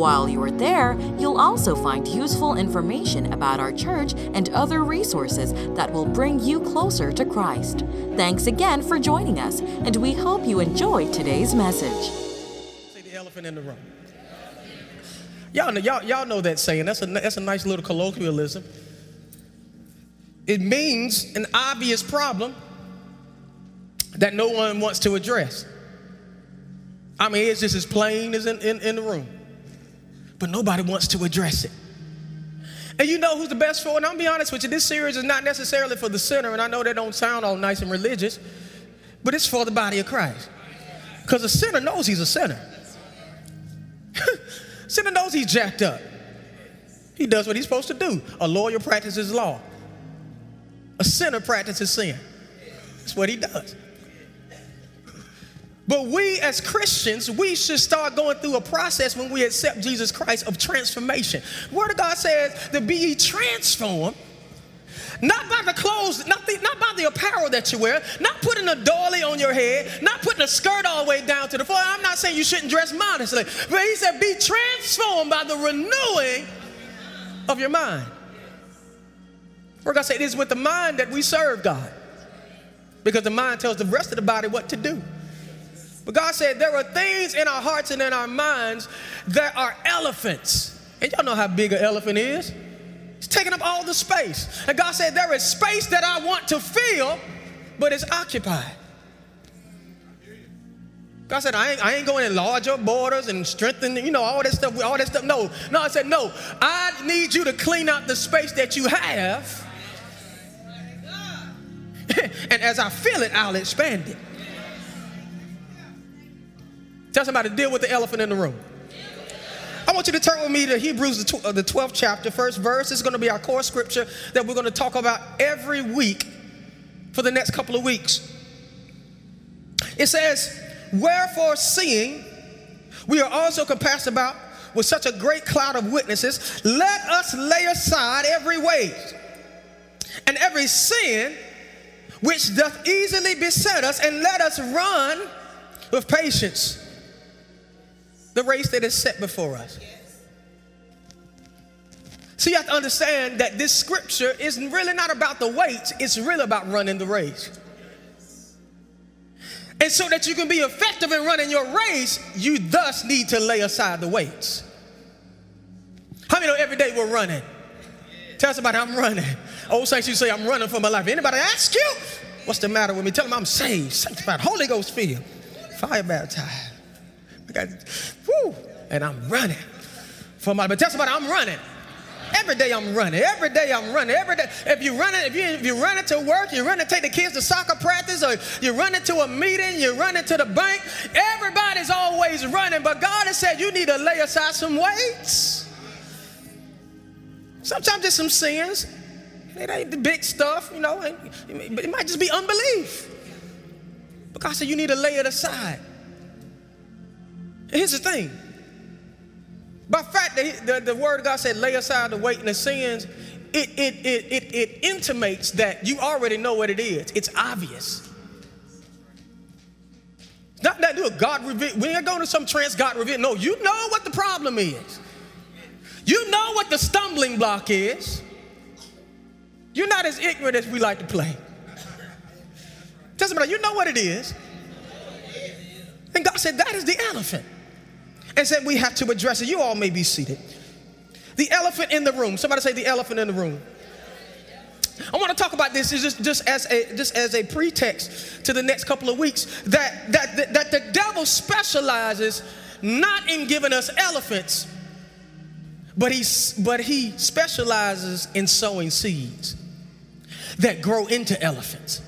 While you are there, you'll also find useful information about our church and other resources that will bring you closer to Christ. Thanks again for joining us, and we hope you enjoy today's message. Say the elephant in the room. Y'all know, y'all, y'all know that saying. That's a, that's a nice little colloquialism. It means an obvious problem that no one wants to address. I mean, it's just as plain as in, in, in the room but nobody wants to address it. And you know who's the best for it? And I'll be honest with you, this series is not necessarily for the sinner, and I know that don't sound all nice and religious, but it's for the body of Christ. Because a sinner knows he's a sinner. sinner knows he's jacked up. He does what he's supposed to do. A lawyer practices law. A sinner practices sin. That's what he does. But we as Christians, we should start going through a process when we accept Jesus Christ of transformation. Word of God says to be transformed, not by the clothes, not, the, not by the apparel that you wear, not putting a dolly on your head, not putting a skirt all the way down to the floor. I'm not saying you shouldn't dress modestly, but he said be transformed by the renewing of your mind. Word of God said it is with the mind that we serve God. Because the mind tells the rest of the body what to do. But God said there are things in our hearts and in our minds that are elephants. And y'all know how big an elephant is. It's taking up all the space. And God said there is space that I want to fill, but it's occupied. God said, I ain't, I ain't going to enlarge your borders and strengthen, you know, all that stuff, all that stuff. No, no, I said, no, I need you to clean out the space that you have. and as I fill it, I'll expand it. Tell somebody to deal with the elephant in the room. I want you to turn with me to Hebrews, the 12th uh, chapter, first verse. It's going to be our core scripture that we're going to talk about every week for the next couple of weeks. It says, Wherefore, seeing we are also compassed about with such a great cloud of witnesses, let us lay aside every weight and every sin which doth easily beset us, and let us run with patience the race that is set before us. So you have to understand that this scripture is really not about the weights, it's really about running the race. And so that you can be effective in running your race, you thus need to lay aside the weights. How many know every day we're running? Tell somebody I'm running. Old saints, you say I'm running for my life. Anybody ask you? What's the matter with me? Tell them I'm saved, sanctified, Holy Ghost filled, fire baptized. Got, and I'm running for my, but tell somebody I'm running. Every day I'm running. Every day I'm running. Every day. If you're running, if you if you running to work, you're running to take the kids to soccer practice, or you're running to a meeting, you're running to the bank. Everybody's always running, but God has said you need to lay aside some weights. Sometimes there's some sins. It ain't the big stuff, you know. It might just be unbelief. But God said you need to lay it aside. Here's the thing. By fact, the, the, the, word of God said, lay aside the weight and the sins, it, it, it, it, it intimates that you already know what it is. It's obvious. Not that do God reveal. We ain't going to some trance God reveal. No, you know what the problem is. You know what the stumbling block is. You're not as ignorant as we like to play. Tell somebody, you know what it is. And God said, that is the elephant and said we have to address it. You all may be seated. The elephant in the room. Somebody say the elephant in the room. I want to talk about this just, just as a just as a pretext to the next couple of weeks that that, that, that the devil specializes not in giving us elephants, but he but he specializes in sowing seeds that grow into elephants.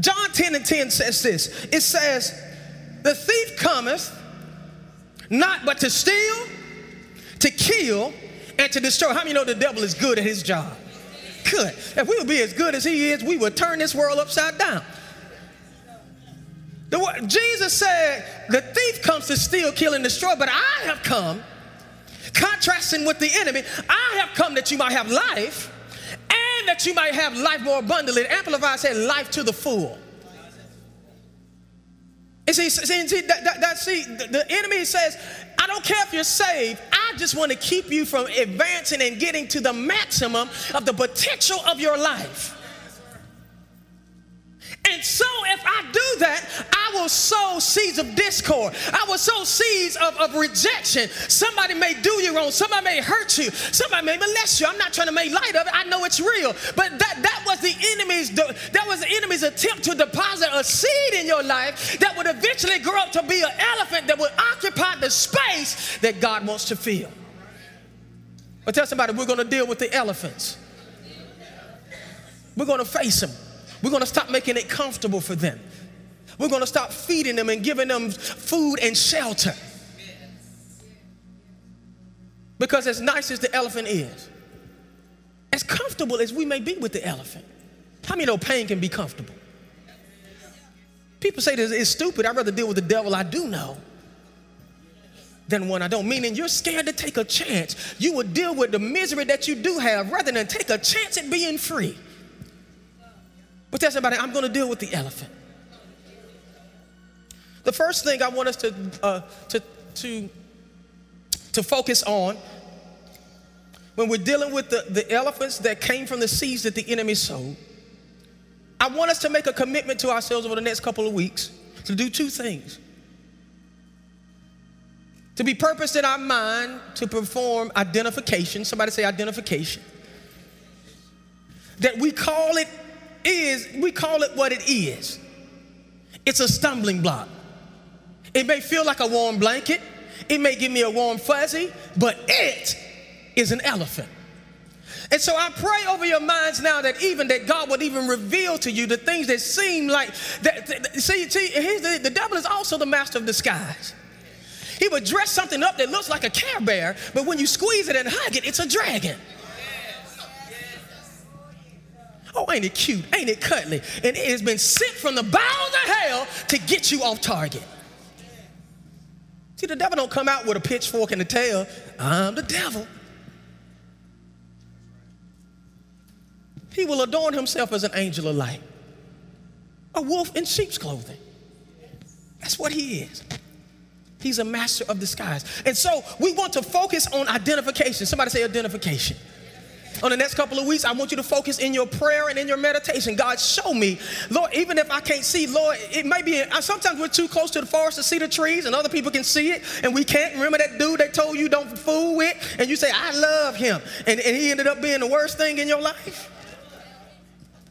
John 10 and 10 says this. It says, The thief cometh not but to steal, to kill, and to destroy. How many know the devil is good at his job? Good. If we would be as good as he is, we would turn this world upside down. The, Jesus said, The thief comes to steal, kill, and destroy, but I have come, contrasting with the enemy, I have come that you might have life and that you might have life more abundantly. Amplified said, Life to the full. And see, see, that, that, that, see the enemy says, I don't care if you're saved. I just want to keep you from advancing and getting to the maximum of the potential of your life. And so, if I do that, I will sow seeds of discord. I will sow seeds of, of rejection. Somebody may do you wrong. Somebody may hurt you. Somebody may molest you. I'm not trying to make light of it. I know it's real. But that, that was the enemy's that was the enemy's attempt to deposit a seed in your life that would eventually grow up to be an elephant that would occupy the space that God wants to fill. But tell somebody we're going to deal with the elephants. We're going to face them. We're going to stop making it comfortable for them. We're going to stop feeding them and giving them food and shelter. Because as nice as the elephant is, as comfortable as we may be with the elephant, how many know pain can be comfortable? People say this is stupid. I'd rather deal with the devil I do know than one I don't. Meaning you're scared to take a chance. You would deal with the misery that you do have rather than take a chance at being free. But tell somebody, I'm going to deal with the elephant. The first thing I want us to, uh, to, to, to focus on when we're dealing with the, the elephants that came from the seeds that the enemy sowed, I want us to make a commitment to ourselves over the next couple of weeks to do two things. To be purposed in our mind to perform identification. Somebody say identification. That we call it is, we call it what it is. It's a stumbling block. It may feel like a warm blanket, it may give me a warm fuzzy, but it is an elephant. And so I pray over your minds now that even that God would even reveal to you the things that seem like that. that see, see the, the devil is also the master of disguise. He would dress something up that looks like a care bear, but when you squeeze it and hug it, it's a dragon. Oh, ain't it cute? Ain't it cuddly? And it has been sent from the bowels of hell to get you off target. See, the devil don't come out with a pitchfork and a tail. I'm the devil. He will adorn himself as an angel of light, a wolf in sheep's clothing. That's what he is. He's a master of disguise. And so we want to focus on identification. Somebody say identification on the next couple of weeks, I want you to focus in your prayer and in your meditation. God, show me, Lord, even if I can't see, Lord, it may be, sometimes we're too close to the forest to see the trees and other people can see it and we can't. Remember that dude that told you don't fool with? And you say, I love him. And, and he ended up being the worst thing in your life.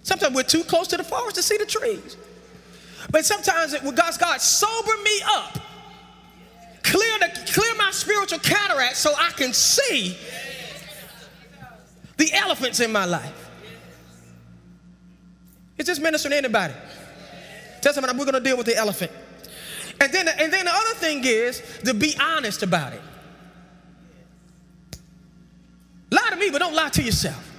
Sometimes we're too close to the forest to see the trees. But sometimes it, God's God, sober me up. Clear, the, clear my spiritual cataract so I can see the elephants in my life. Is this ministering to anybody? Tell somebody we're going to deal with the elephant. And then, and then the other thing is to be honest about it. Lie to me, but don't lie to yourself.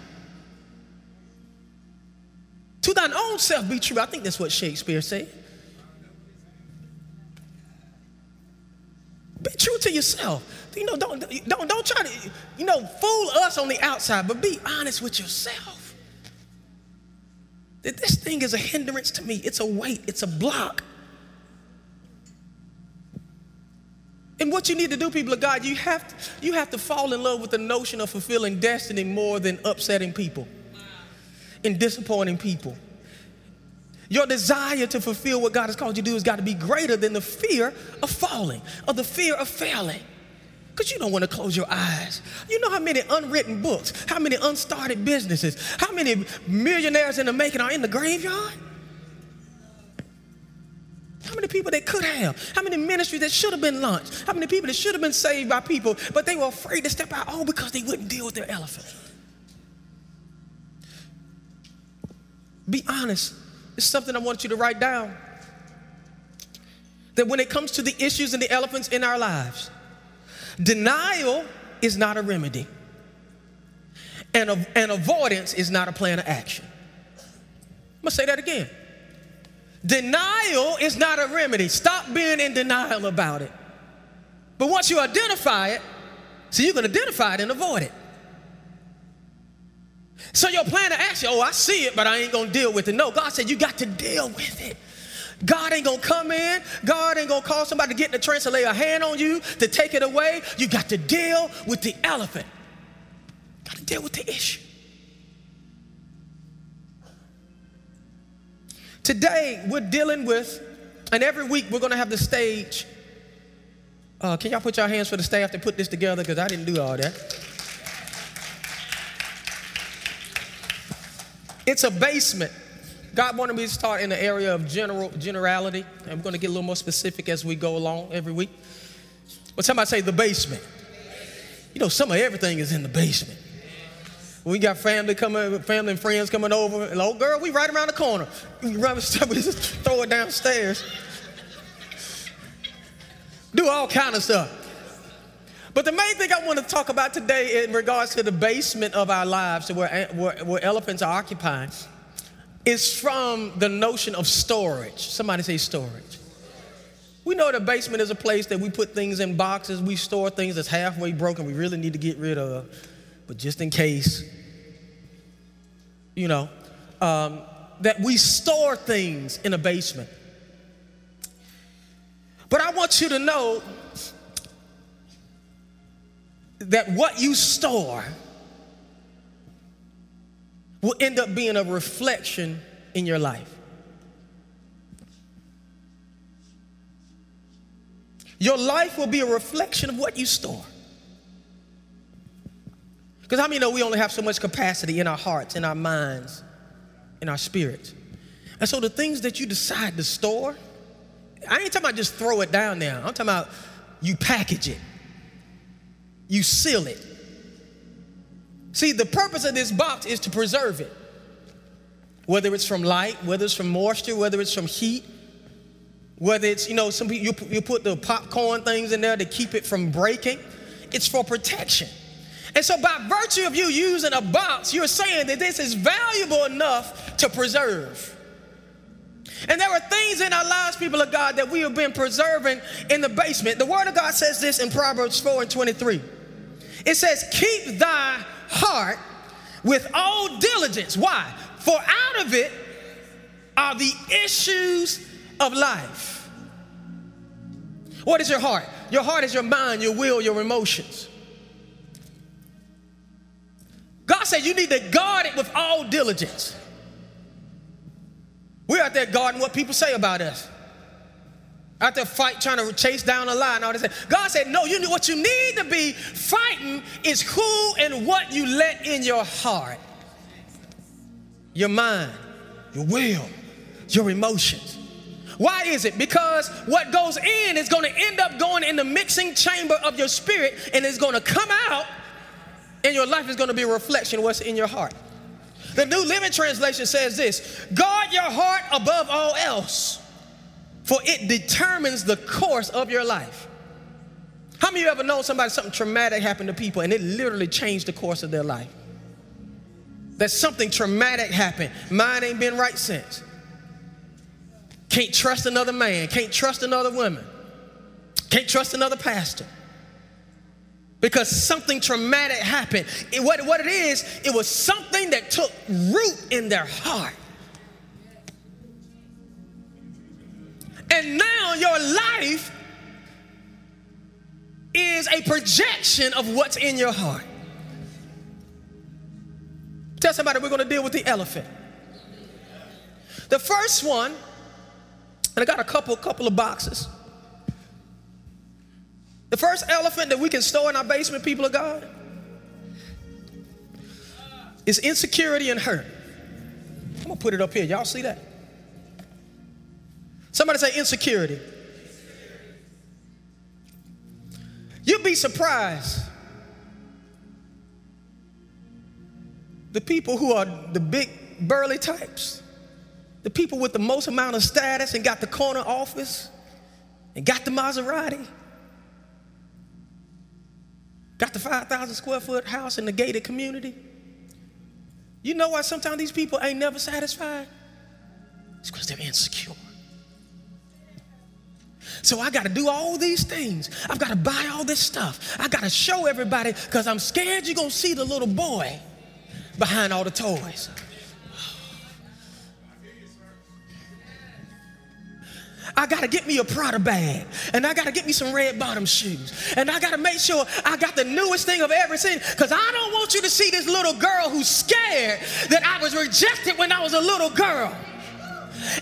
To thine own self be true. I think that's what Shakespeare said. Be true to yourself you know, don't, don't, don't try to, you know, fool us on the outside, but be honest with yourself. That this thing is a hindrance to me. It's a weight, it's a block. And what you need to do, people of God, you have to, you have to fall in love with the notion of fulfilling destiny more than upsetting people and disappointing people. Your desire to fulfill what God has called you to do has got to be greater than the fear of falling or the fear of failing. Because you don't want to close your eyes. You know how many unwritten books, how many unstarted businesses, how many millionaires in the making are in the graveyard? How many people they could have? How many ministries that should have been launched? How many people that should have been saved by people, but they were afraid to step out, all because they wouldn't deal with their elephant? Be honest. It's something I want you to write down. That when it comes to the issues and the elephants in our lives, Denial is not a remedy. and, and avoidance is not a plan of action. I'm gonna say that again. Denial is not a remedy. Stop being in denial about it. But once you identify it, so you can identify it and avoid it. So your plan of action, oh, I see it, but I ain't gonna deal with it. No, God said you got to deal with it. God ain't gonna come in. God ain't gonna call somebody to get in the trance and lay a hand on you to take it away. You got to deal with the elephant. Got to deal with the issue. Today, we're dealing with, and every week we're gonna have the stage. Uh, can y'all put your hands for the staff to put this together? Because I didn't do all that. It's a basement. God wanted me to start in the area of general generality, we're going to get a little more specific as we go along every week. But somebody say the basement. You know, some of everything is in the basement. We got family coming, family and friends coming over. And, oh, girl, we right around the corner. We stuff, we just throw it downstairs. Do all kind of stuff. But the main thing I want to talk about today in regards to the basement of our lives, where, where, where elephants are occupying, is from the notion of storage. Somebody say storage. We know the basement is a place that we put things in boxes, we store things that's halfway broken, we really need to get rid of, but just in case, you know, um, that we store things in a basement. But I want you to know that what you store will end up being a reflection in your life. Your life will be a reflection of what you store. Because how many know we only have so much capacity in our hearts, in our minds, in our spirits? And so the things that you decide to store, I ain't talking about just throw it down there. I'm talking about you package it you seal it. See, the purpose of this box is to preserve it. Whether it's from light, whether it's from moisture, whether it's from heat, whether it's, you know, some people, you, you put the popcorn things in there to keep it from breaking, it's for protection. And so, by virtue of you using a box, you're saying that this is valuable enough to preserve. And there are things in our lives, people of God, that we have been preserving in the basement. The Word of God says this in Proverbs 4 and 23. It says, Keep thy heart with all diligence. Why? For out of it are the issues of life. What is your heart? Your heart is your mind, your will, your emotions. God said you need to guard it with all diligence. We're out there guarding what people say about us there fight trying to chase down a lie and all this. God said, no, you what you need to be fighting is who and what you let in your heart. Your mind, your will, your emotions. Why is it? Because what goes in is going to end up going in the mixing chamber of your spirit and it's going to come out and your life is going to be a reflection of what's in your heart. The New Living Translation says this guard your heart above all else for it determines the course of your life. How many of you ever know somebody, something traumatic happened to people and it literally changed the course of their life? That something traumatic happened. Mine ain't been right since. Can't trust another man, can't trust another woman, can't trust another pastor. Because something traumatic happened. It, what, what it is, it was something that took root in their heart. And now your life is a projection of what's in your heart. Tell somebody we're going to deal with the elephant. The first one, and I got a couple, couple of boxes. The first elephant that we can store in our basement, people of God, is insecurity and hurt. I'm gonna put it up here. Y'all see that? Somebody say insecurity. You'd be surprised. The people who are the big burly types, the people with the most amount of status and got the corner office and got the Maserati, got the 5,000 square foot house in the gated community, You know why sometimes these people ain't never satisfied? It's because they're insecure. So I got to do all these things. I've got to buy all this stuff. I got to show everybody because I'm scared you're going to see the little boy behind all the toys. I gotta get me a Prada bag, and I gotta get me some red bottom shoes, and I gotta make sure I got the newest thing of everything, because I don't want you to see this little girl who's scared that I was rejected when I was a little girl.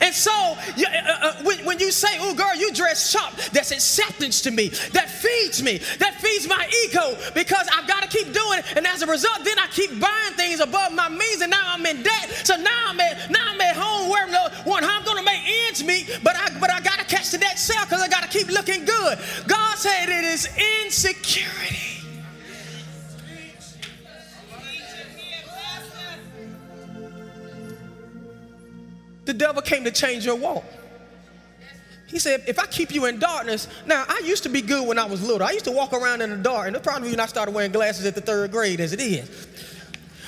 And so, uh, uh, when, when, you say, oh, girl, you dress sharp, that's acceptance to me. That feeds me. That feeds my ego because I've got to keep doing it. And as a result, then I keep buying things above my means, and now I'm in debt. So now I'm at, now I'm at home where one, I'm going to make ends meet, but I, but I got to catch the next sale because I got to keep looking good. God said it is insecurity. The devil came to change your walk. He said, if I keep you in darkness, now I used to be good when I was little. I used to walk around in the dark, and the problem when I started wearing glasses at the third grade as it is.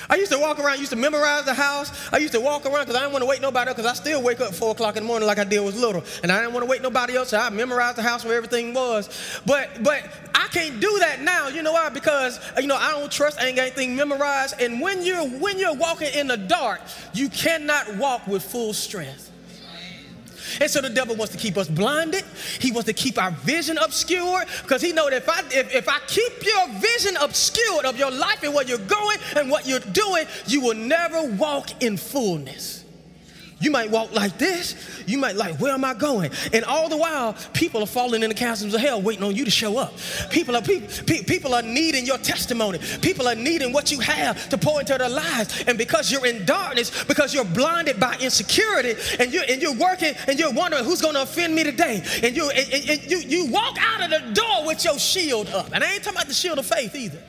I used to walk around, I used to memorize the house. I used to walk around because I didn't want to wake nobody up because I still wake up 4 o'clock in the morning like I did was little. And I didn't want to wake nobody else, so I memorized the house where everything was. But but I can't do that now. You know why? Because you know I don't trust, I ain't got anything memorized. And when you're when you're walking in the dark, you cannot walk with full strength. And so the devil wants to keep us blinded. He wants to keep our vision obscured because he knows that if I, if, if I keep your vision obscured of your life and where you're going and what you're doing, you will never walk in fullness. You might walk like this. You might like, where am I going? And all the while, people are falling in the chasms of hell waiting on you to show up. People are people, people are needing your testimony. People are needing what you have to pour into their lives. And because you're in darkness, because you're blinded by insecurity, and you're and you're working and you're wondering who's gonna offend me today. And you and, and, and you you walk out of the door with your shield up. And I ain't talking about the shield of faith either.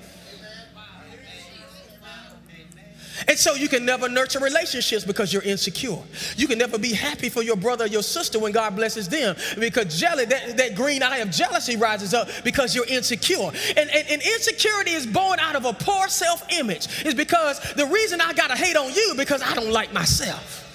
And so you can never nurture relationships because you're insecure. You can never be happy for your brother or your sister when God blesses them because jelly, that, that green eye of jealousy rises up because you're insecure. And, and, and insecurity is born out of a poor self image. Is because the reason I got to hate on you because I don't like myself.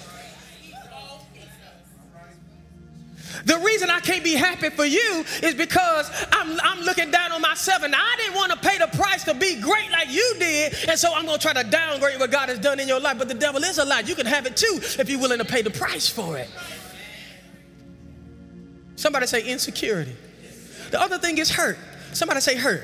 The reason I can't be happy for you is because I'm, I'm looking down on myself and I didn't want to pay the price to be great like you did. And so I'm going to try to downgrade what God has done in your life. But the devil is a lie. You can have it too if you're willing to pay the price for it. Somebody say insecurity. The other thing is hurt. Somebody say hurt.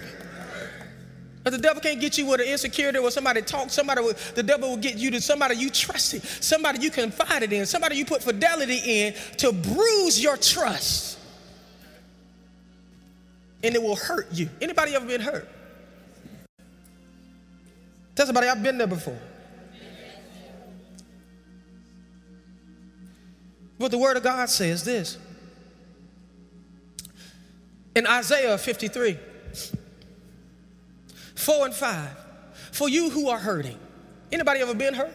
But the devil can't get you with an insecurity or somebody talk, somebody will, the devil will get you to somebody you trusted, somebody you confided in, somebody you put fidelity in to bruise your trust. And it will hurt you. Anybody ever been hurt? Tell somebody I've been there before. But the word of God says this. In Isaiah 53, 4 and 5. For you who are hurting. Anybody ever been hurt?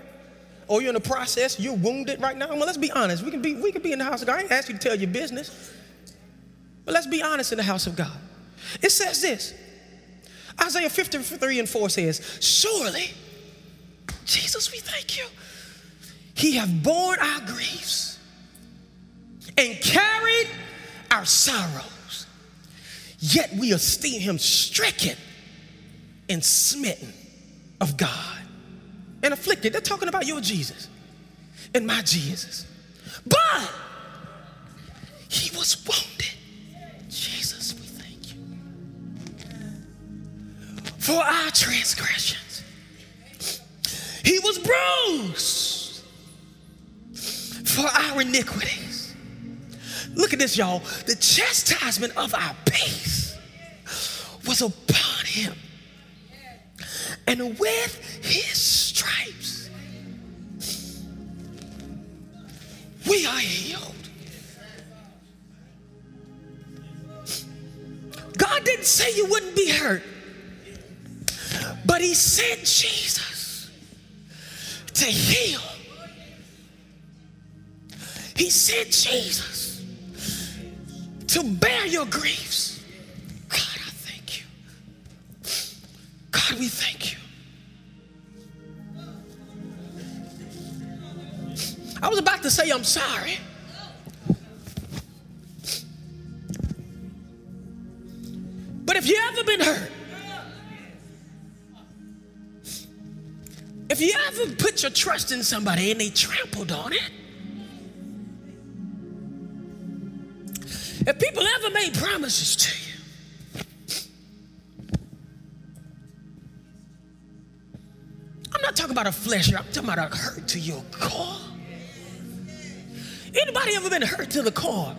Or you're in the process, you're wounded right now? Well, let's be honest. We can be, we can be in the house of God. I ain't ask you to tell your business. But let's be honest in the house of God. It says this. Isaiah 53 and 4 says, Surely, Jesus, we thank you. He have borne our griefs and carried our sorrows. Yet we esteem him stricken and smitten of God and afflicted. They're talking about your Jesus and my Jesus. But he was wounded. Jesus, we thank you. For our transgressions, he was bruised for our iniquities. Look at this, y'all. The chastisement of our peace was upon him and with his stripes, we are healed. God didn't say you wouldn't be hurt, but he sent Jesus to heal. He sent Jesus to bear your griefs. God, I thank you. God, we thank you. I was about to say, I'm sorry. But if you ever been hurt, if you ever put your trust in somebody and they trampled on it, if people ever made promises to you, I'm not talking about a flesh, I'm talking about a hurt to your core. Anybody ever been hurt to the core?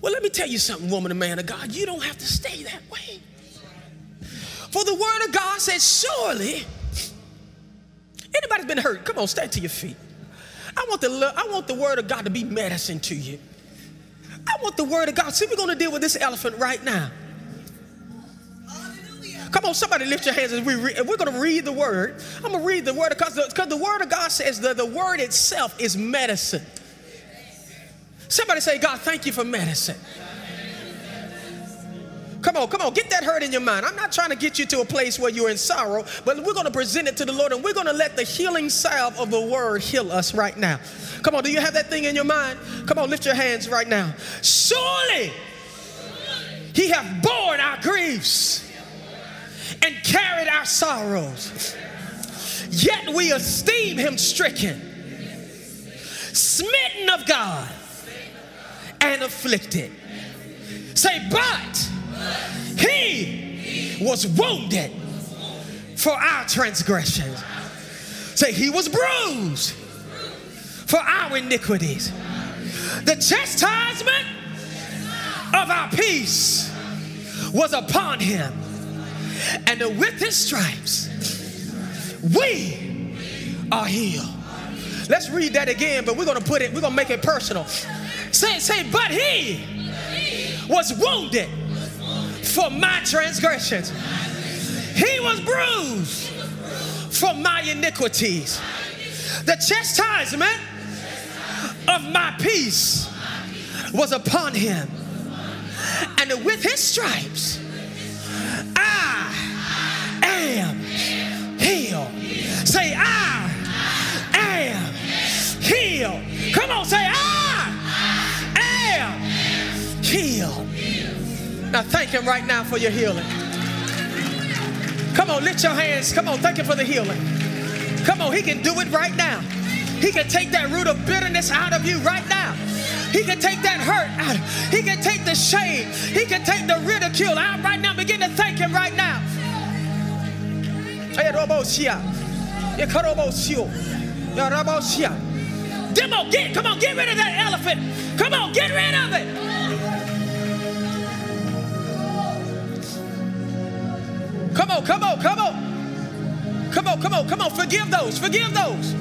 Well, let me tell you something, woman and man of God. You don't have to stay that way. For the word of God says, surely, anybody's been hurt, come on, stand to your feet. I want the, I want the word of God to be medicine to you. I want the word of God. See, we're going to deal with this elephant right now. Come on, somebody lift your hands as we read. We're going to read the word. I'm going to read the word because the, because the word of God says that the word itself is medicine. Somebody say, God, thank you for medicine. Come on, come on, get that hurt in your mind. I'm not trying to get you to a place where you're in sorrow, but we're going to present it to the Lord and we're going to let the healing salve of the word heal us right now. Come on, do you have that thing in your mind? Come on, lift your hands right now. Surely he hath borne our griefs and carried our sorrows. Yet we esteem him stricken, smitten of God and afflicted. Say, but he was wounded for our transgressions. Say, he was bruised for our iniquities. The chastisement of our peace was upon him. And with his stripes, we are healed. Let's read that again, but we're gonna put it, we're gonna make it personal. Say, say, but he was wounded for my transgressions. He was bruised for my iniquities. The chastisement of my peace was upon him. And with his stripes, I am healed. Say, I am healed. Come on, say, I am healed. Now thank him right now for your healing. Come on, lift your hands. Come on, thank him for the healing. Come on, he can do it right now. He can take that root of bitterness out of you right now. He can take that hurt out. He can take the shame. He can take the ridicule out right now. Begin to thank him right now. Demo, get, come on, get rid of that elephant. Come on, get rid of it. Come on, come on, come on. Come on, come on, come on. Forgive those, forgive those.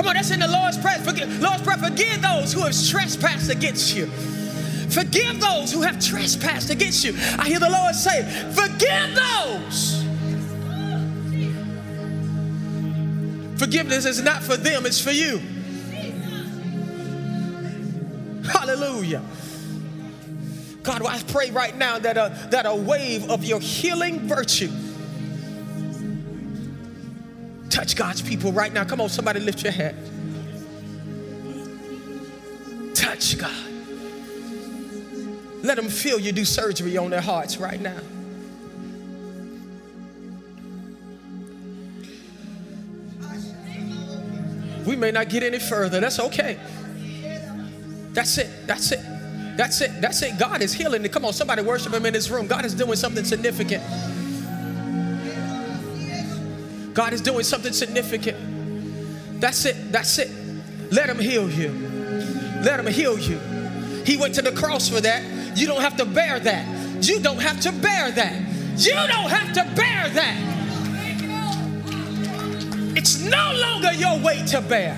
Come on, that's in the Lord's Prayer. Forgive, Lord's Prayer, forgive those who have trespassed against you. Forgive those who have trespassed against you. I hear the Lord say, forgive those. Forgiveness is not for them, it's for you. Hallelujah. God, I pray right now that a, that a wave of your healing virtue touch God's people right now. Come on, somebody lift your hand. Touch God. Let them feel you do surgery on their hearts right now. We may not get any further. That's okay. That's it. That's it. That's it. That's it. God is healing. Come on, somebody worship Him in this room. God is doing something significant. God is doing something significant. That's it. That's it. Let Him heal you. Let Him heal you. He went to the cross for that. You don't have to bear that. You don't have to bear that. You don't have to bear that. It's no longer your weight to bear.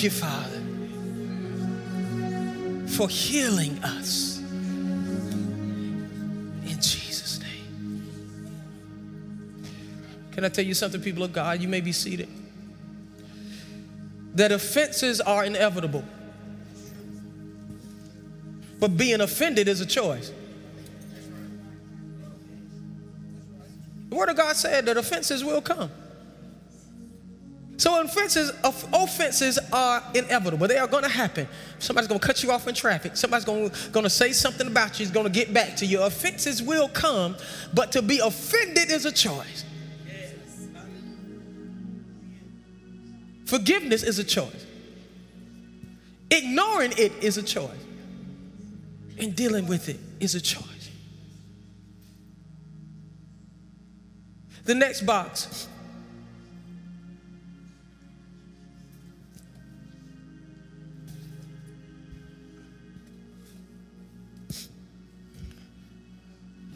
Thank you, Father, for healing us. In Jesus' name. Can I tell you something, people of God? You may be seated. That offenses are inevitable. But being offended is a choice. The Word of God said that offenses will come. So offenses, offenses are inevitable. They are going to happen. Somebody's going to cut you off in traffic. Somebody's going to, say something about you. Is going to get back to you. Offenses will come, but to be offended is a choice. Forgiveness is a choice. Ignoring it is a choice. And dealing with it is a choice. The next box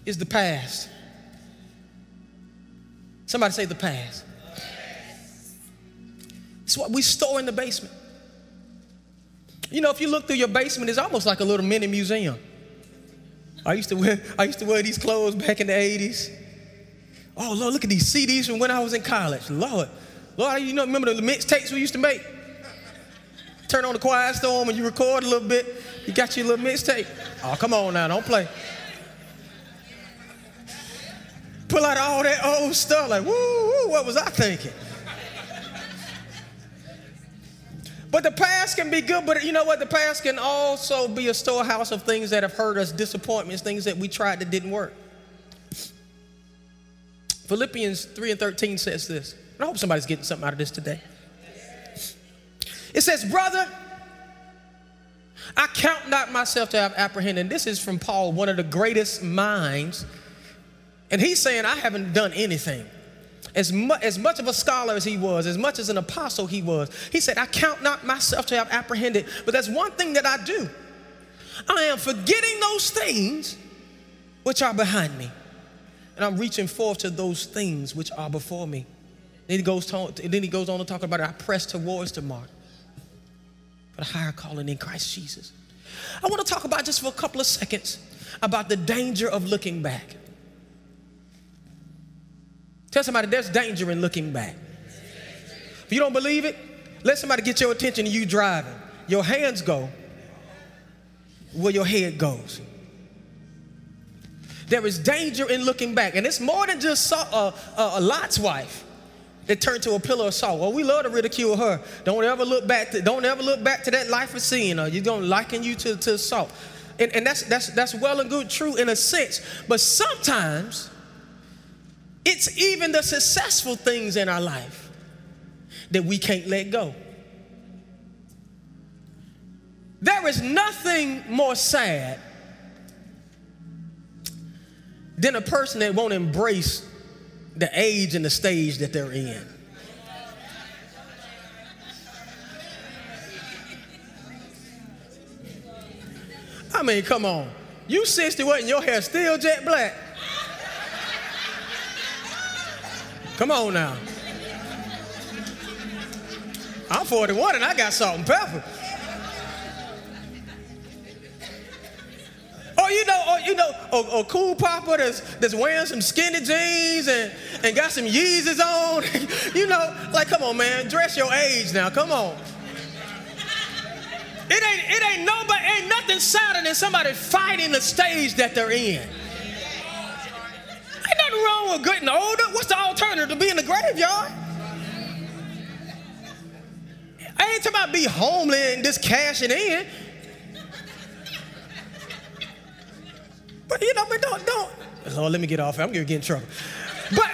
is the past. Somebody say the past. It's what we store in the basement. You know, if you look through your basement, it's almost like a little mini museum. I used to wear, I used to wear these clothes back in the 80s. Oh Lord, look at these CDs from when I was in college. Lord, Lord, you know, remember the mixtapes we used to make? Turn on the quiet storm and you record a little bit. You got your little mixtape. Oh, come on now, don't play pull out all that old stuff, like, woo, woo, what was I thinking? But the past can be good, but you know what? The past can also be a storehouse of things that have hurt us, disappointments, things that we tried that didn't work. Philippians 3 and 13 says this. I hope somebody's getting something out of this today. It says, Brother, I count not myself to have apprehended. This is from Paul, one of the greatest minds and he's saying, I haven't done anything. As, mu- as much of a scholar as he was, as much as an apostle he was, he said, I count not myself to have apprehended, but that's one thing that I do. I am forgetting those things which are behind me. And I'm reaching forth to those things which are before me. Then he goes, to, then he goes on to talk about it. I press towards the mark for the higher calling in Christ Jesus. I want to talk about just for a couple of seconds about the danger of looking back. Tell somebody there's danger in looking back. If you don't believe it, let somebody get your attention and you driving. Your hands go where your head goes. There is danger in looking back, and it's more than just a, a, uh, uh, a Lot's wife that turned to a pillar of salt. Well, we love to ridicule her. Don't ever look back. To, don't ever look back to that life of sin, or you're gonna liken you to, to salt. And, and that's that's that's well and good, true in a sense. But sometimes it's even the successful things in our life that we can't let go. There is nothing more sad than a person that won't embrace the age and the stage that they're in. I mean, come on. You 61 and your hair still jet black. Come on now. I'm 41 and I got salt and pepper. Or you know, or you know, a, a, cool papa that's that's wearing some skinny jeans and, and got some Yeezys on. you know, like come on, man, dress your age now. Come on. It ain't it ain't nobody ain't nothing sadder than somebody fighting the stage that they're in nothing wrong with getting older. What's the alternative to be in the graveyard? I ain't talking about be homely and just cashing in. But you know, but don't, don't. Lord, let me get off. I'm gonna get in trouble. But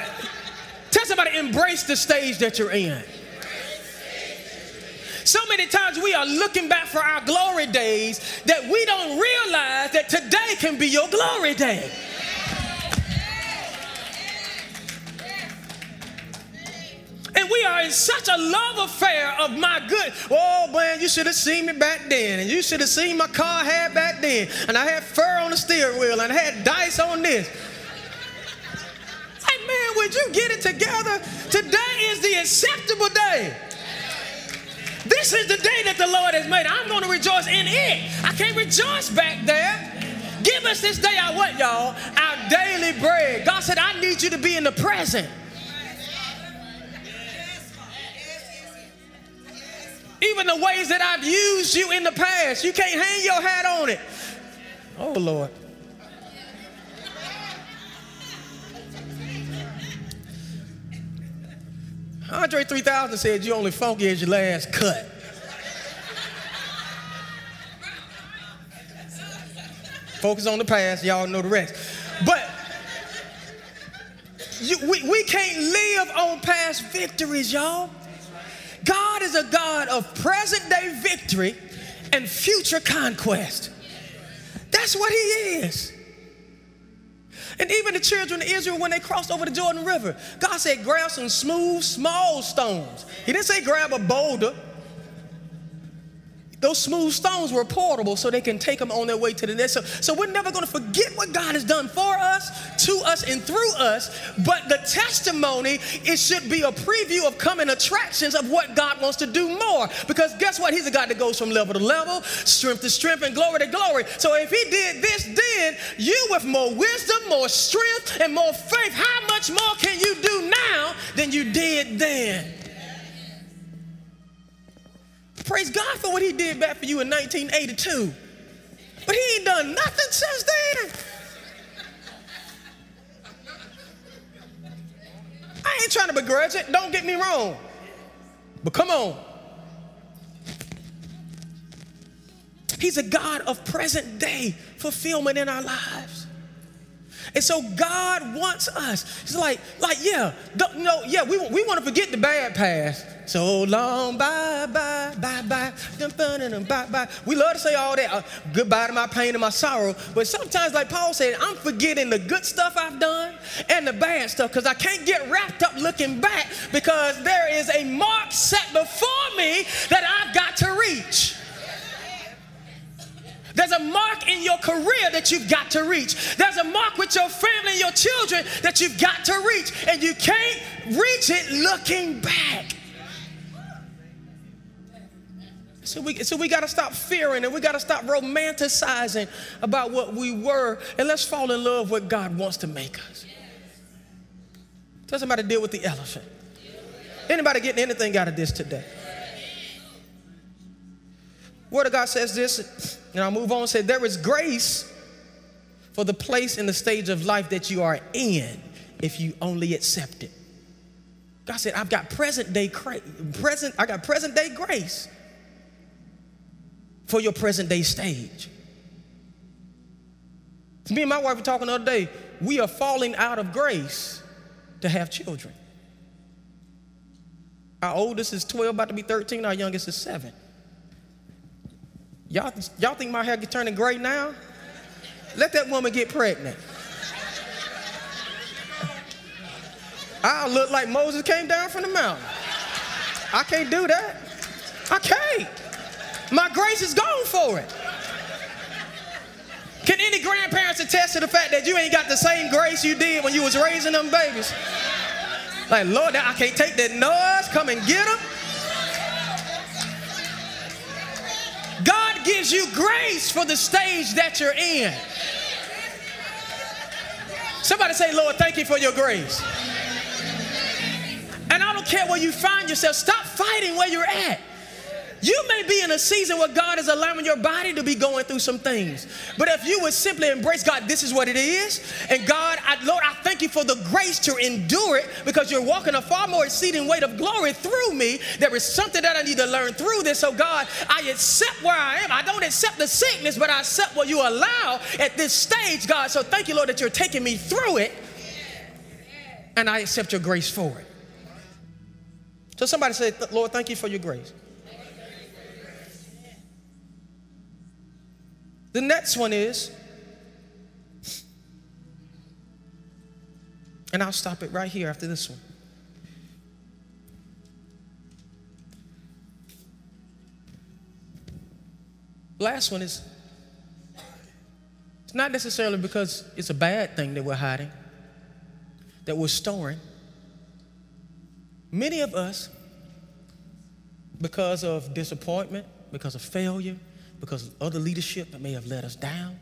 tell somebody, embrace the stage that you're in. So many times we are looking back for our glory days that we don't realize that today can be your glory day. We are in such a love affair of my good. Oh, man, you should have seen me back then. And you should have seen my car had back then. And I had fur on the steering wheel and I had dice on this. Hey, man, would you get it together? Today is the acceptable day. This is the day that the Lord has made. I'm going to rejoice in it. I can't rejoice back there. Give us this day our what, y'all? Our daily bread. God said, I need you to be in the present. Even the ways that I've used you in the past, you can't hang your hat on it. Oh, Lord. Andre 3000 said you only funky as your last cut. Focus on the past, y'all know the rest. But you, we, we can't live on past victories, y'all. God is a God of present day victory and future conquest. That's what He is. And even the children of Israel, when they crossed over the Jordan River, God said, grab some smooth, small stones. He didn't say grab a boulder. Those smooth stones were portable so they can take them on their way to the next. So, so we're never going to forget what God has done for us, to us, and through us. But the testimony, it should be a preview of coming attractions of what God wants to do more. Because guess what? He's a God that goes from level to level, strength to strength, and glory to glory. So if He did this then, you with more wisdom, more strength, and more faith, how much more can you do now than you did then? Praise God for what He did back for you in 1982. But He ain't done nothing since then. I ain't trying to begrudge it, don't get me wrong. But come on. He's a God of present day fulfillment in our lives. And so God wants us. He's like, like, yeah, know, yeah, we, we want to forget the bad past. So long, bye, bye, bye, bye, bye, bye. We love to say all that, uh, goodbye to my pain and my sorrow. But sometimes, like Paul said, I'm forgetting the good stuff I've done and the bad stuff because I can't get wrapped up looking back because there is a mark set before me that I've got to reach. Mark in your career that you've got to reach. There's a mark with your family and your children that you've got to reach. And you can't reach it looking back. So we, so we got to stop fearing and we got to stop romanticizing about what we were and let's fall in love with God wants to make us. Tell somebody deal with the elephant. Anybody getting anything out of this today? Word of God says this, and I'll move on. say there is grace for the place and the stage of life that you are in if you only accept it. God said, I've got present day present, I got present day grace for your present day stage. Me and my wife were talking the other day. We are falling out of grace to have children. Our oldest is 12, about to be 13. Our youngest is 7. Y'all, y'all think my hair get turning gray now? Let that woman get pregnant. I'll look like Moses came down from the mountain. I can't do that. I can't. My grace is gone for it. Can any grandparents attest to the fact that you ain't got the same grace you did when you was raising them babies? Like, Lord, I can't take that noise. Come and get them. Gives you grace for the stage that you're in. Somebody say, Lord, thank you for your grace. And I don't care where you find yourself, stop fighting where you're at. You may be in a season where God is allowing your body to be going through some things. But if you would simply embrace God, this is what it is. And God, I, Lord, I thank you for the grace to endure it because you're walking a far more exceeding weight of glory through me. There is something that I need to learn through this. So, God, I accept where I am. I don't accept the sickness, but I accept what you allow at this stage, God. So, thank you, Lord, that you're taking me through it. And I accept your grace for it. So, somebody say, Lord, thank you for your grace. The next one is, and I'll stop it right here after this one. Last one is, it's not necessarily because it's a bad thing that we're hiding, that we're storing. Many of us, because of disappointment, because of failure, because other leadership that may have let us down.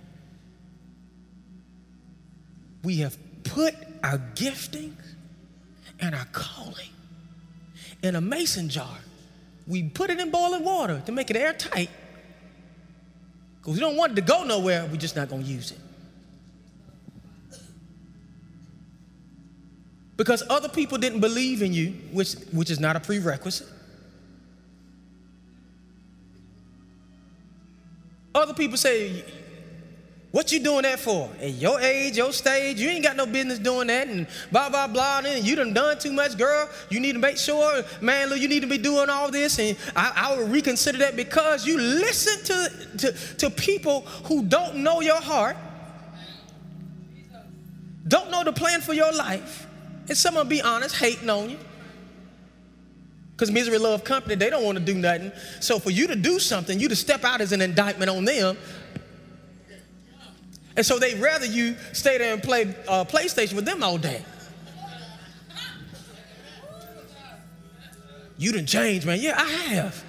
We have put our gifting and our calling in a mason jar. We put it in boiling water to make it airtight. Because we don't want it to go nowhere, we're just not going to use it. Because other people didn't believe in you, which, which is not a prerequisite. Other people say, what you doing that for? At your age, your stage, you ain't got no business doing that and blah, blah, blah. And you done done too much, girl. You need to make sure, man, look, you need to be doing all this. And I, I would reconsider that because you listen to, to, to people who don't know your heart, don't know the plan for your life, and some of be honest, hating on you. Because misery love company, they don't want to do nothing. So for you to do something, you to step out as an indictment on them, and so they'd rather you stay there and play uh, PlayStation with them all day. You didn't change, man. Yeah, I have.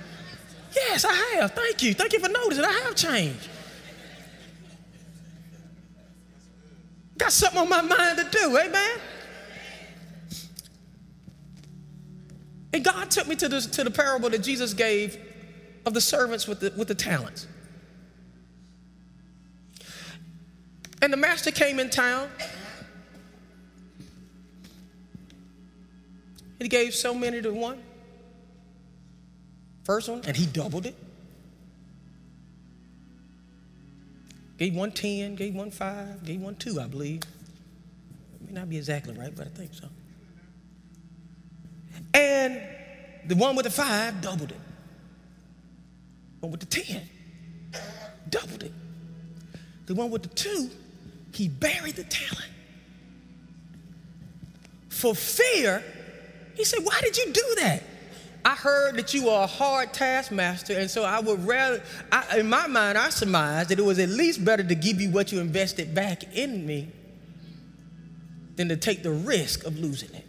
Yes, I have. Thank you. Thank you for noticing. I have changed. Got something on my mind to do, amen? And God took me to the, to the parable that Jesus gave of the servants with the, with the talents. And the master came in town. He gave so many to one. First one, and he doubled it. Gave one 10, gave one 5, gave one 2, I believe. It may not be exactly right, but I think so. And the one with the 5 doubled it. One with the 10 doubled it. The one with the 2 he buried the talent. For fear, he said, Why did you do that? I heard that you are a hard taskmaster, and so I would rather, I, in my mind, I surmised that it was at least better to give you what you invested back in me than to take the risk of losing it.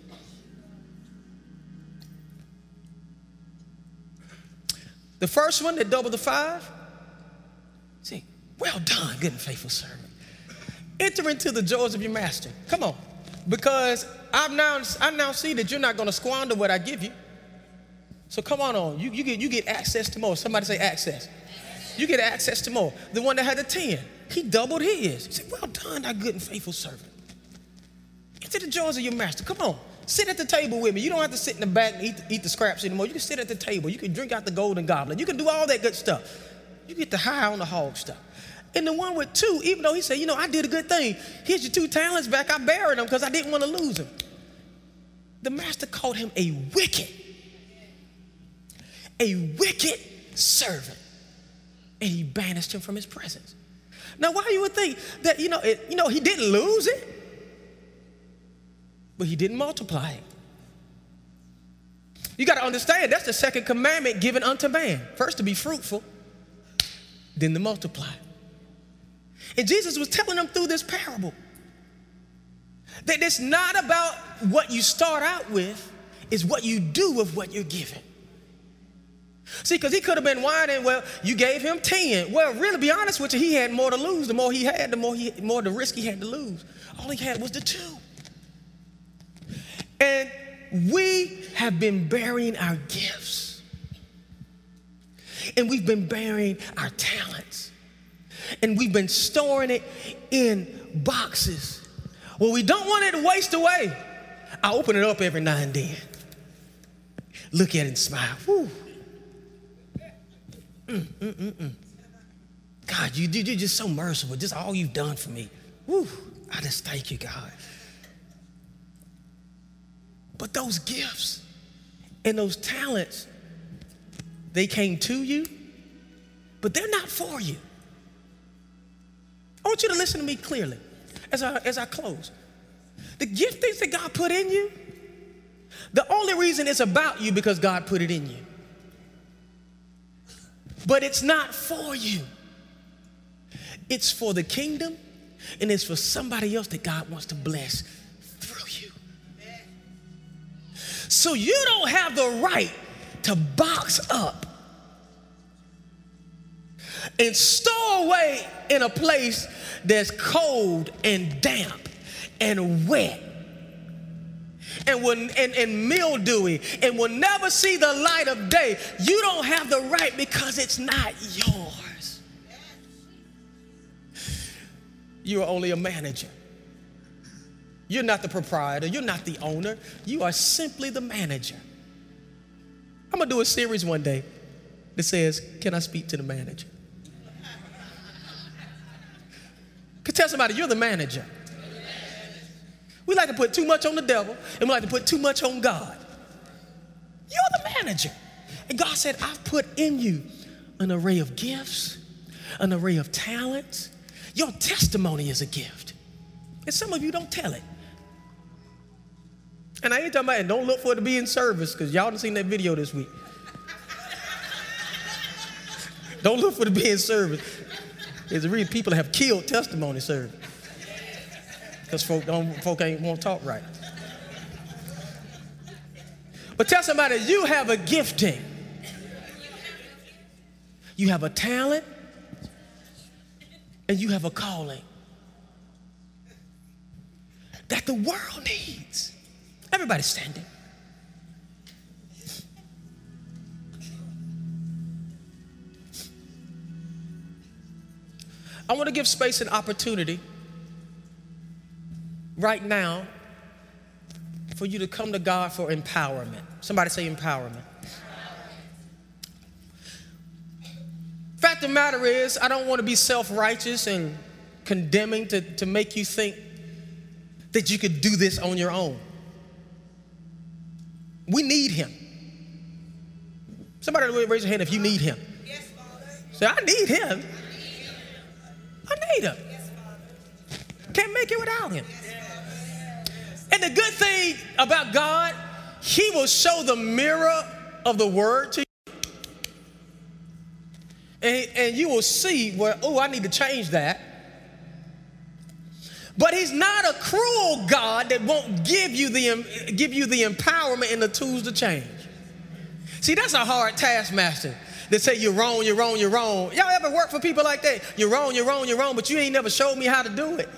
The first one that doubled the five, see, well done, good and faithful servant. Enter into the joys of your master. Come on. Because I've now, I now see that you're not going to squander what I give you. So come on on. You, you, get, you get access to more. Somebody say access. You get access to more. The one that had the 10, he doubled his. He said, Well done, thy good and faithful servant. Into the joys of your master. Come on. Sit at the table with me. You don't have to sit in the back and eat, eat the scraps anymore. You can sit at the table. You can drink out the golden goblet. You can do all that good stuff. You get the high on the hog stuff. And the one with two, even though he said, you know, I did a good thing. Here's your two talents back. I buried them because I didn't want to lose them. The master called him a wicked, a wicked servant. And he banished him from his presence. Now, why you would think that, you know, it, you know, he didn't lose it, but he didn't multiply it. You got to understand that's the second commandment given unto man. First to be fruitful, then to multiply. And Jesus was telling them through this parable that it's not about what you start out with, it's what you do with what you're given. See, because he could have been whining, well, you gave him 10. Well, really, be honest with you, he had more to lose. The more he had, the more, he, more the risk he had to lose. All he had was the two. And we have been burying our gifts. And we've been burying our talents and we've been storing it in boxes. Well, we don't want it to waste away. I open it up every now and then. Look at it and smile. Woo. Mm, mm, mm. God, you, you're just so merciful. Just all you've done for me. Woo. I just thank you, God. But those gifts and those talents, they came to you, but they're not for you. I want you to listen to me clearly as I, as I close. The giftings that God put in you, the only reason it's about you because God put it in you. But it's not for you. It's for the kingdom and it's for somebody else that God wants to bless So you don't have the right to box up and store away in a place that's cold and damp and wet and, and, and mildewy and will never see the light of day, you don't have the right because it's not yours. You are only a manager. You're not the proprietor, you're not the owner, you are simply the manager. I'm gonna do a series one day that says, Can I speak to the manager? Could tell somebody, You're the manager. We like to put too much on the devil and we like to put too much on God. You're the manager. And God said, I've put in you an array of gifts, an array of talents. Your testimony is a gift. And some of you don't tell it. And I ain't talking about, don't look for it to be in service, because y'all done seen that video this week. don't look for it to be in service. There's reason people have killed testimony service because folk, don't, folk ain't want to talk right. But tell somebody, you have a gifting. You have a talent and you have a calling that the world needs. Everybody standing. I want to give space and opportunity right now for you to come to God for empowerment. Somebody say empowerment. Fact of the matter is, I don't want to be self righteous and condemning to, to make you think that you could do this on your own. We need Him. Somebody raise your hand if you need Him. Say, I need Him. I need Him. Can't make it without Him. And the good thing about God, He will show the mirror of the Word to you. And, and you will see where, oh, I need to change that. But he's not a cruel God that won't give you the give you the empowerment and the tools to change. See, that's a hard taskmaster. They say you're wrong, you're wrong, you're wrong. Y'all ever work for people like that? You're wrong, you're wrong, you're wrong, but you ain't never showed me how to do it.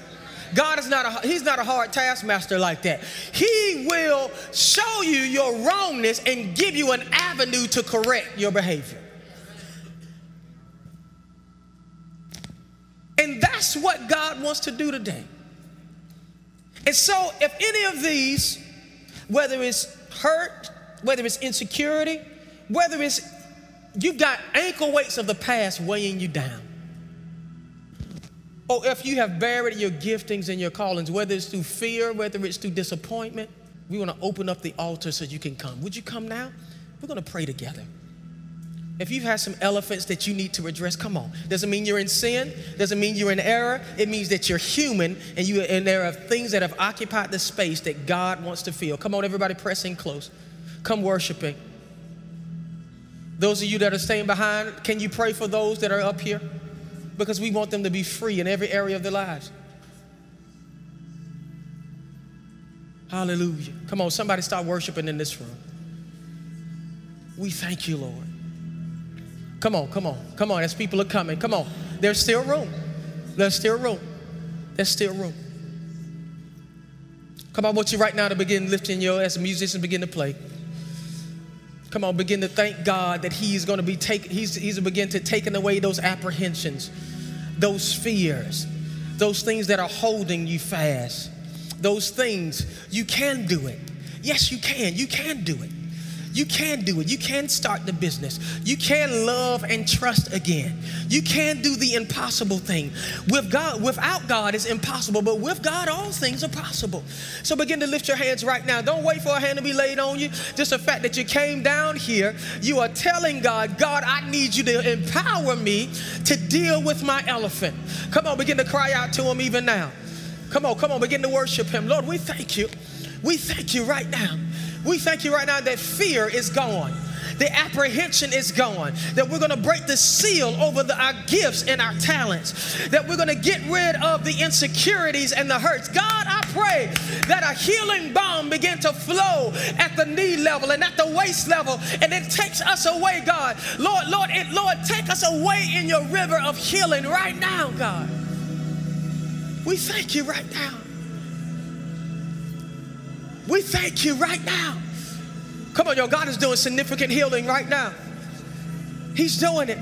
God is not a he's not a hard taskmaster like that. He will show you your wrongness and give you an avenue to correct your behavior. And that's what God wants to do today. And so if any of these whether it's hurt, whether it's insecurity, whether it's you've got ankle weights of the past weighing you down or if you have buried your giftings and your callings, whether it's through fear, whether it's through disappointment, we want to open up the altar so you can come. Would you come now? We're going to pray together. If you've had some elephants that you need to address, come on. Doesn't mean you're in sin, doesn't mean you're in error. It means that you're human and you and there are things that have occupied the space that God wants to fill. Come on, everybody, pressing close. Come worshiping. Those of you that are staying behind, can you pray for those that are up here? because we want them to be free in every area of their lives. Hallelujah. Come on, somebody start worshiping in this room. We thank you, Lord. Come on, come on, come on. As people are coming, come on. There's still room. There's still room. There's still room. Come on, I want you right now to begin lifting your, as musicians begin to play. Come on, begin to thank God that He's going to be taking, He's, He's begin to taking away those apprehensions, those fears, those things that are holding you fast. Those things, you can do it. Yes, you can. You can do it. You can do it. You can start the business. You can love and trust again. You can do the impossible thing. With God, without God, it's impossible, but with God, all things are possible. So begin to lift your hands right now. Don't wait for a hand to be laid on you. Just the fact that you came down here, you are telling God, God, I need you to empower me to deal with my elephant. Come on, begin to cry out to him even now. Come on, come on, begin to worship him. Lord, we thank you. We thank you right now we thank you right now that fear is gone. The apprehension is gone. That we're going to break the seal over the, our gifts and our talents. That we're going to get rid of the insecurities and the hurts. God, I pray that a healing balm begin to flow at the knee level and at the waist level, and it takes us away, God. Lord, Lord, it, Lord, take us away in your river of healing right now, God. We thank you right now. We thank you right now. Come on, yo, God is doing significant healing right now. He's doing it.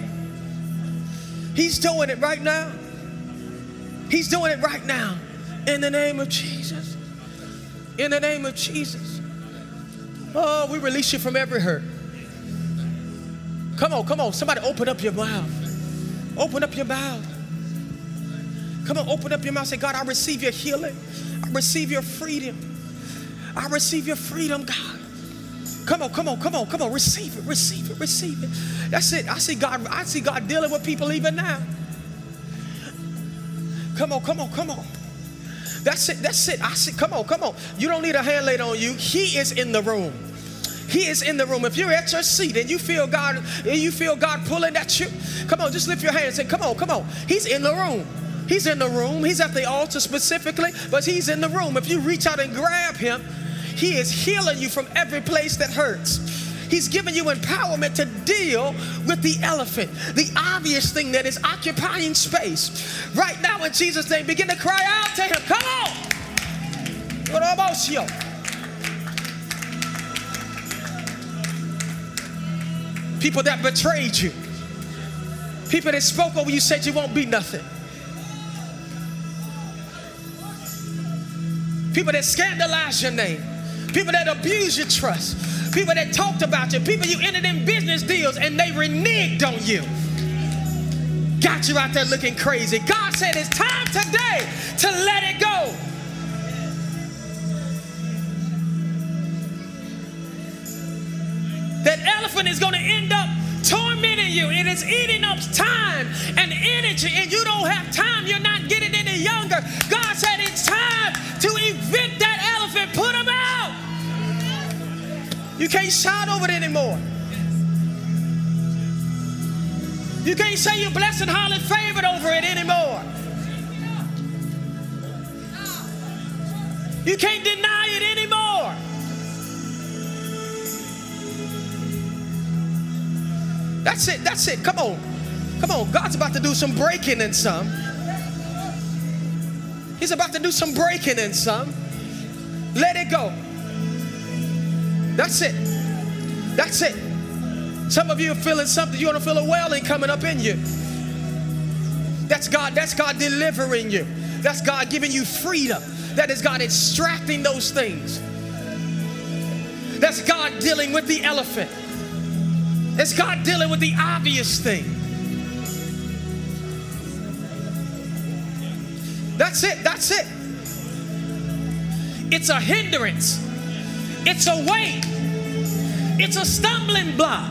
He's doing it right now. He's doing it right now. In the name of Jesus. In the name of Jesus. Oh, we release you from every hurt. Come on, come on. Somebody open up your mouth. Open up your mouth. Come on, open up your mouth. Say, God, I receive your healing. I receive your freedom. I receive your freedom, God. Come on, come on, come on, come on. Receive it, receive it, receive it. That's it. I see God, I see God dealing with people even now. Come on, come on, come on. That's it, that's it. I see, come on, come on. You don't need a hand laid on you. He is in the room. He is in the room. If you're at your seat and you feel God, and you feel God pulling at you, come on, just lift your hand and say, Come on, come on. He's in the room. He's in the room. He's at the altar specifically, but he's in the room. If you reach out and grab him, he is healing you from every place that hurts. He's giving you empowerment to deal with the elephant, the obvious thing that is occupying space. Right now, in Jesus' name, begin to cry out to him. Come on. People that betrayed you, people that spoke over you, said you won't be nothing. people that scandalize your name, people that abuse your trust, people that talked about you, people you entered in business deals and they reneged on you. Got you out there looking crazy. God said it's time today to let it go. That elephant is going to end up tormenting you. It is eating up time and energy, and you don't have time. You're not getting any younger. God said it's time to evict that elephant, put him out. You can't shout over it anymore. You can't say you're blessed and highly favored over it anymore. You can't deny it anymore. That's it. That's it. Come on. Come on. God's about to do some breaking in some. He's about to do some breaking in some. Let it go. That's it. That's it. Some of you are feeling something. You're gonna feel a wailing coming up in you. That's God. That's God delivering you. That's God giving you freedom. That is God extracting those things. That's God dealing with the elephant. It's God dealing with the obvious thing. That's it. That's it. It's a hindrance. It's a weight. It's a stumbling block.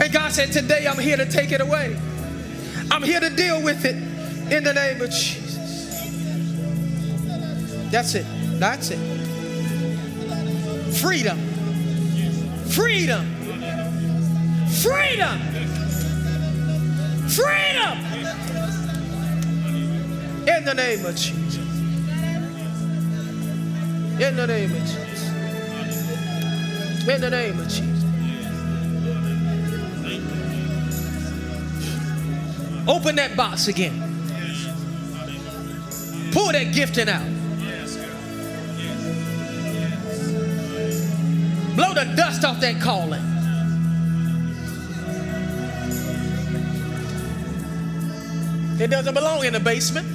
And God said, Today I'm here to take it away. I'm here to deal with it in the name of Jesus. That's it. That's it. Freedom. Freedom. Freedom. Freedom. In the name of Jesus. In the name of Jesus. In the name of Jesus. Open that box again. Pull that gifting out. Blow the dust off that calling. It doesn't belong in the basement.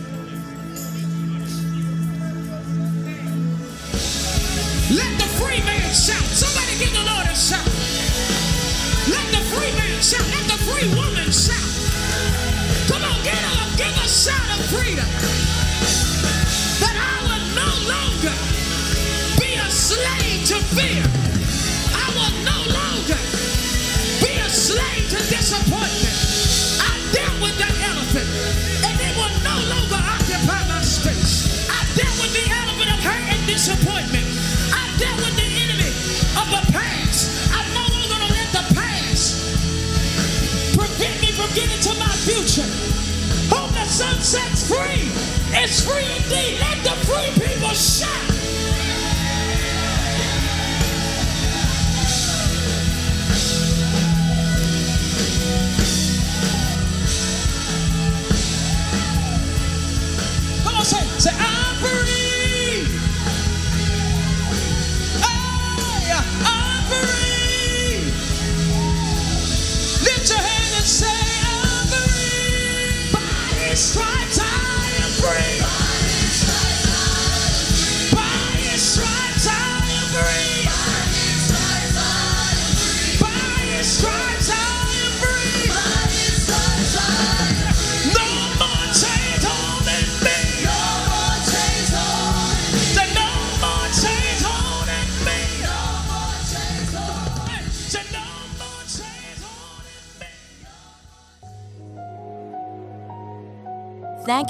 Let the free man shout. Somebody give the Lord a shout. Let the free man shout. Let the free woman shout. Come on, get up. Give a shout of freedom. That I will no longer be a slave to fear. Sun sets free it's free indeed. Let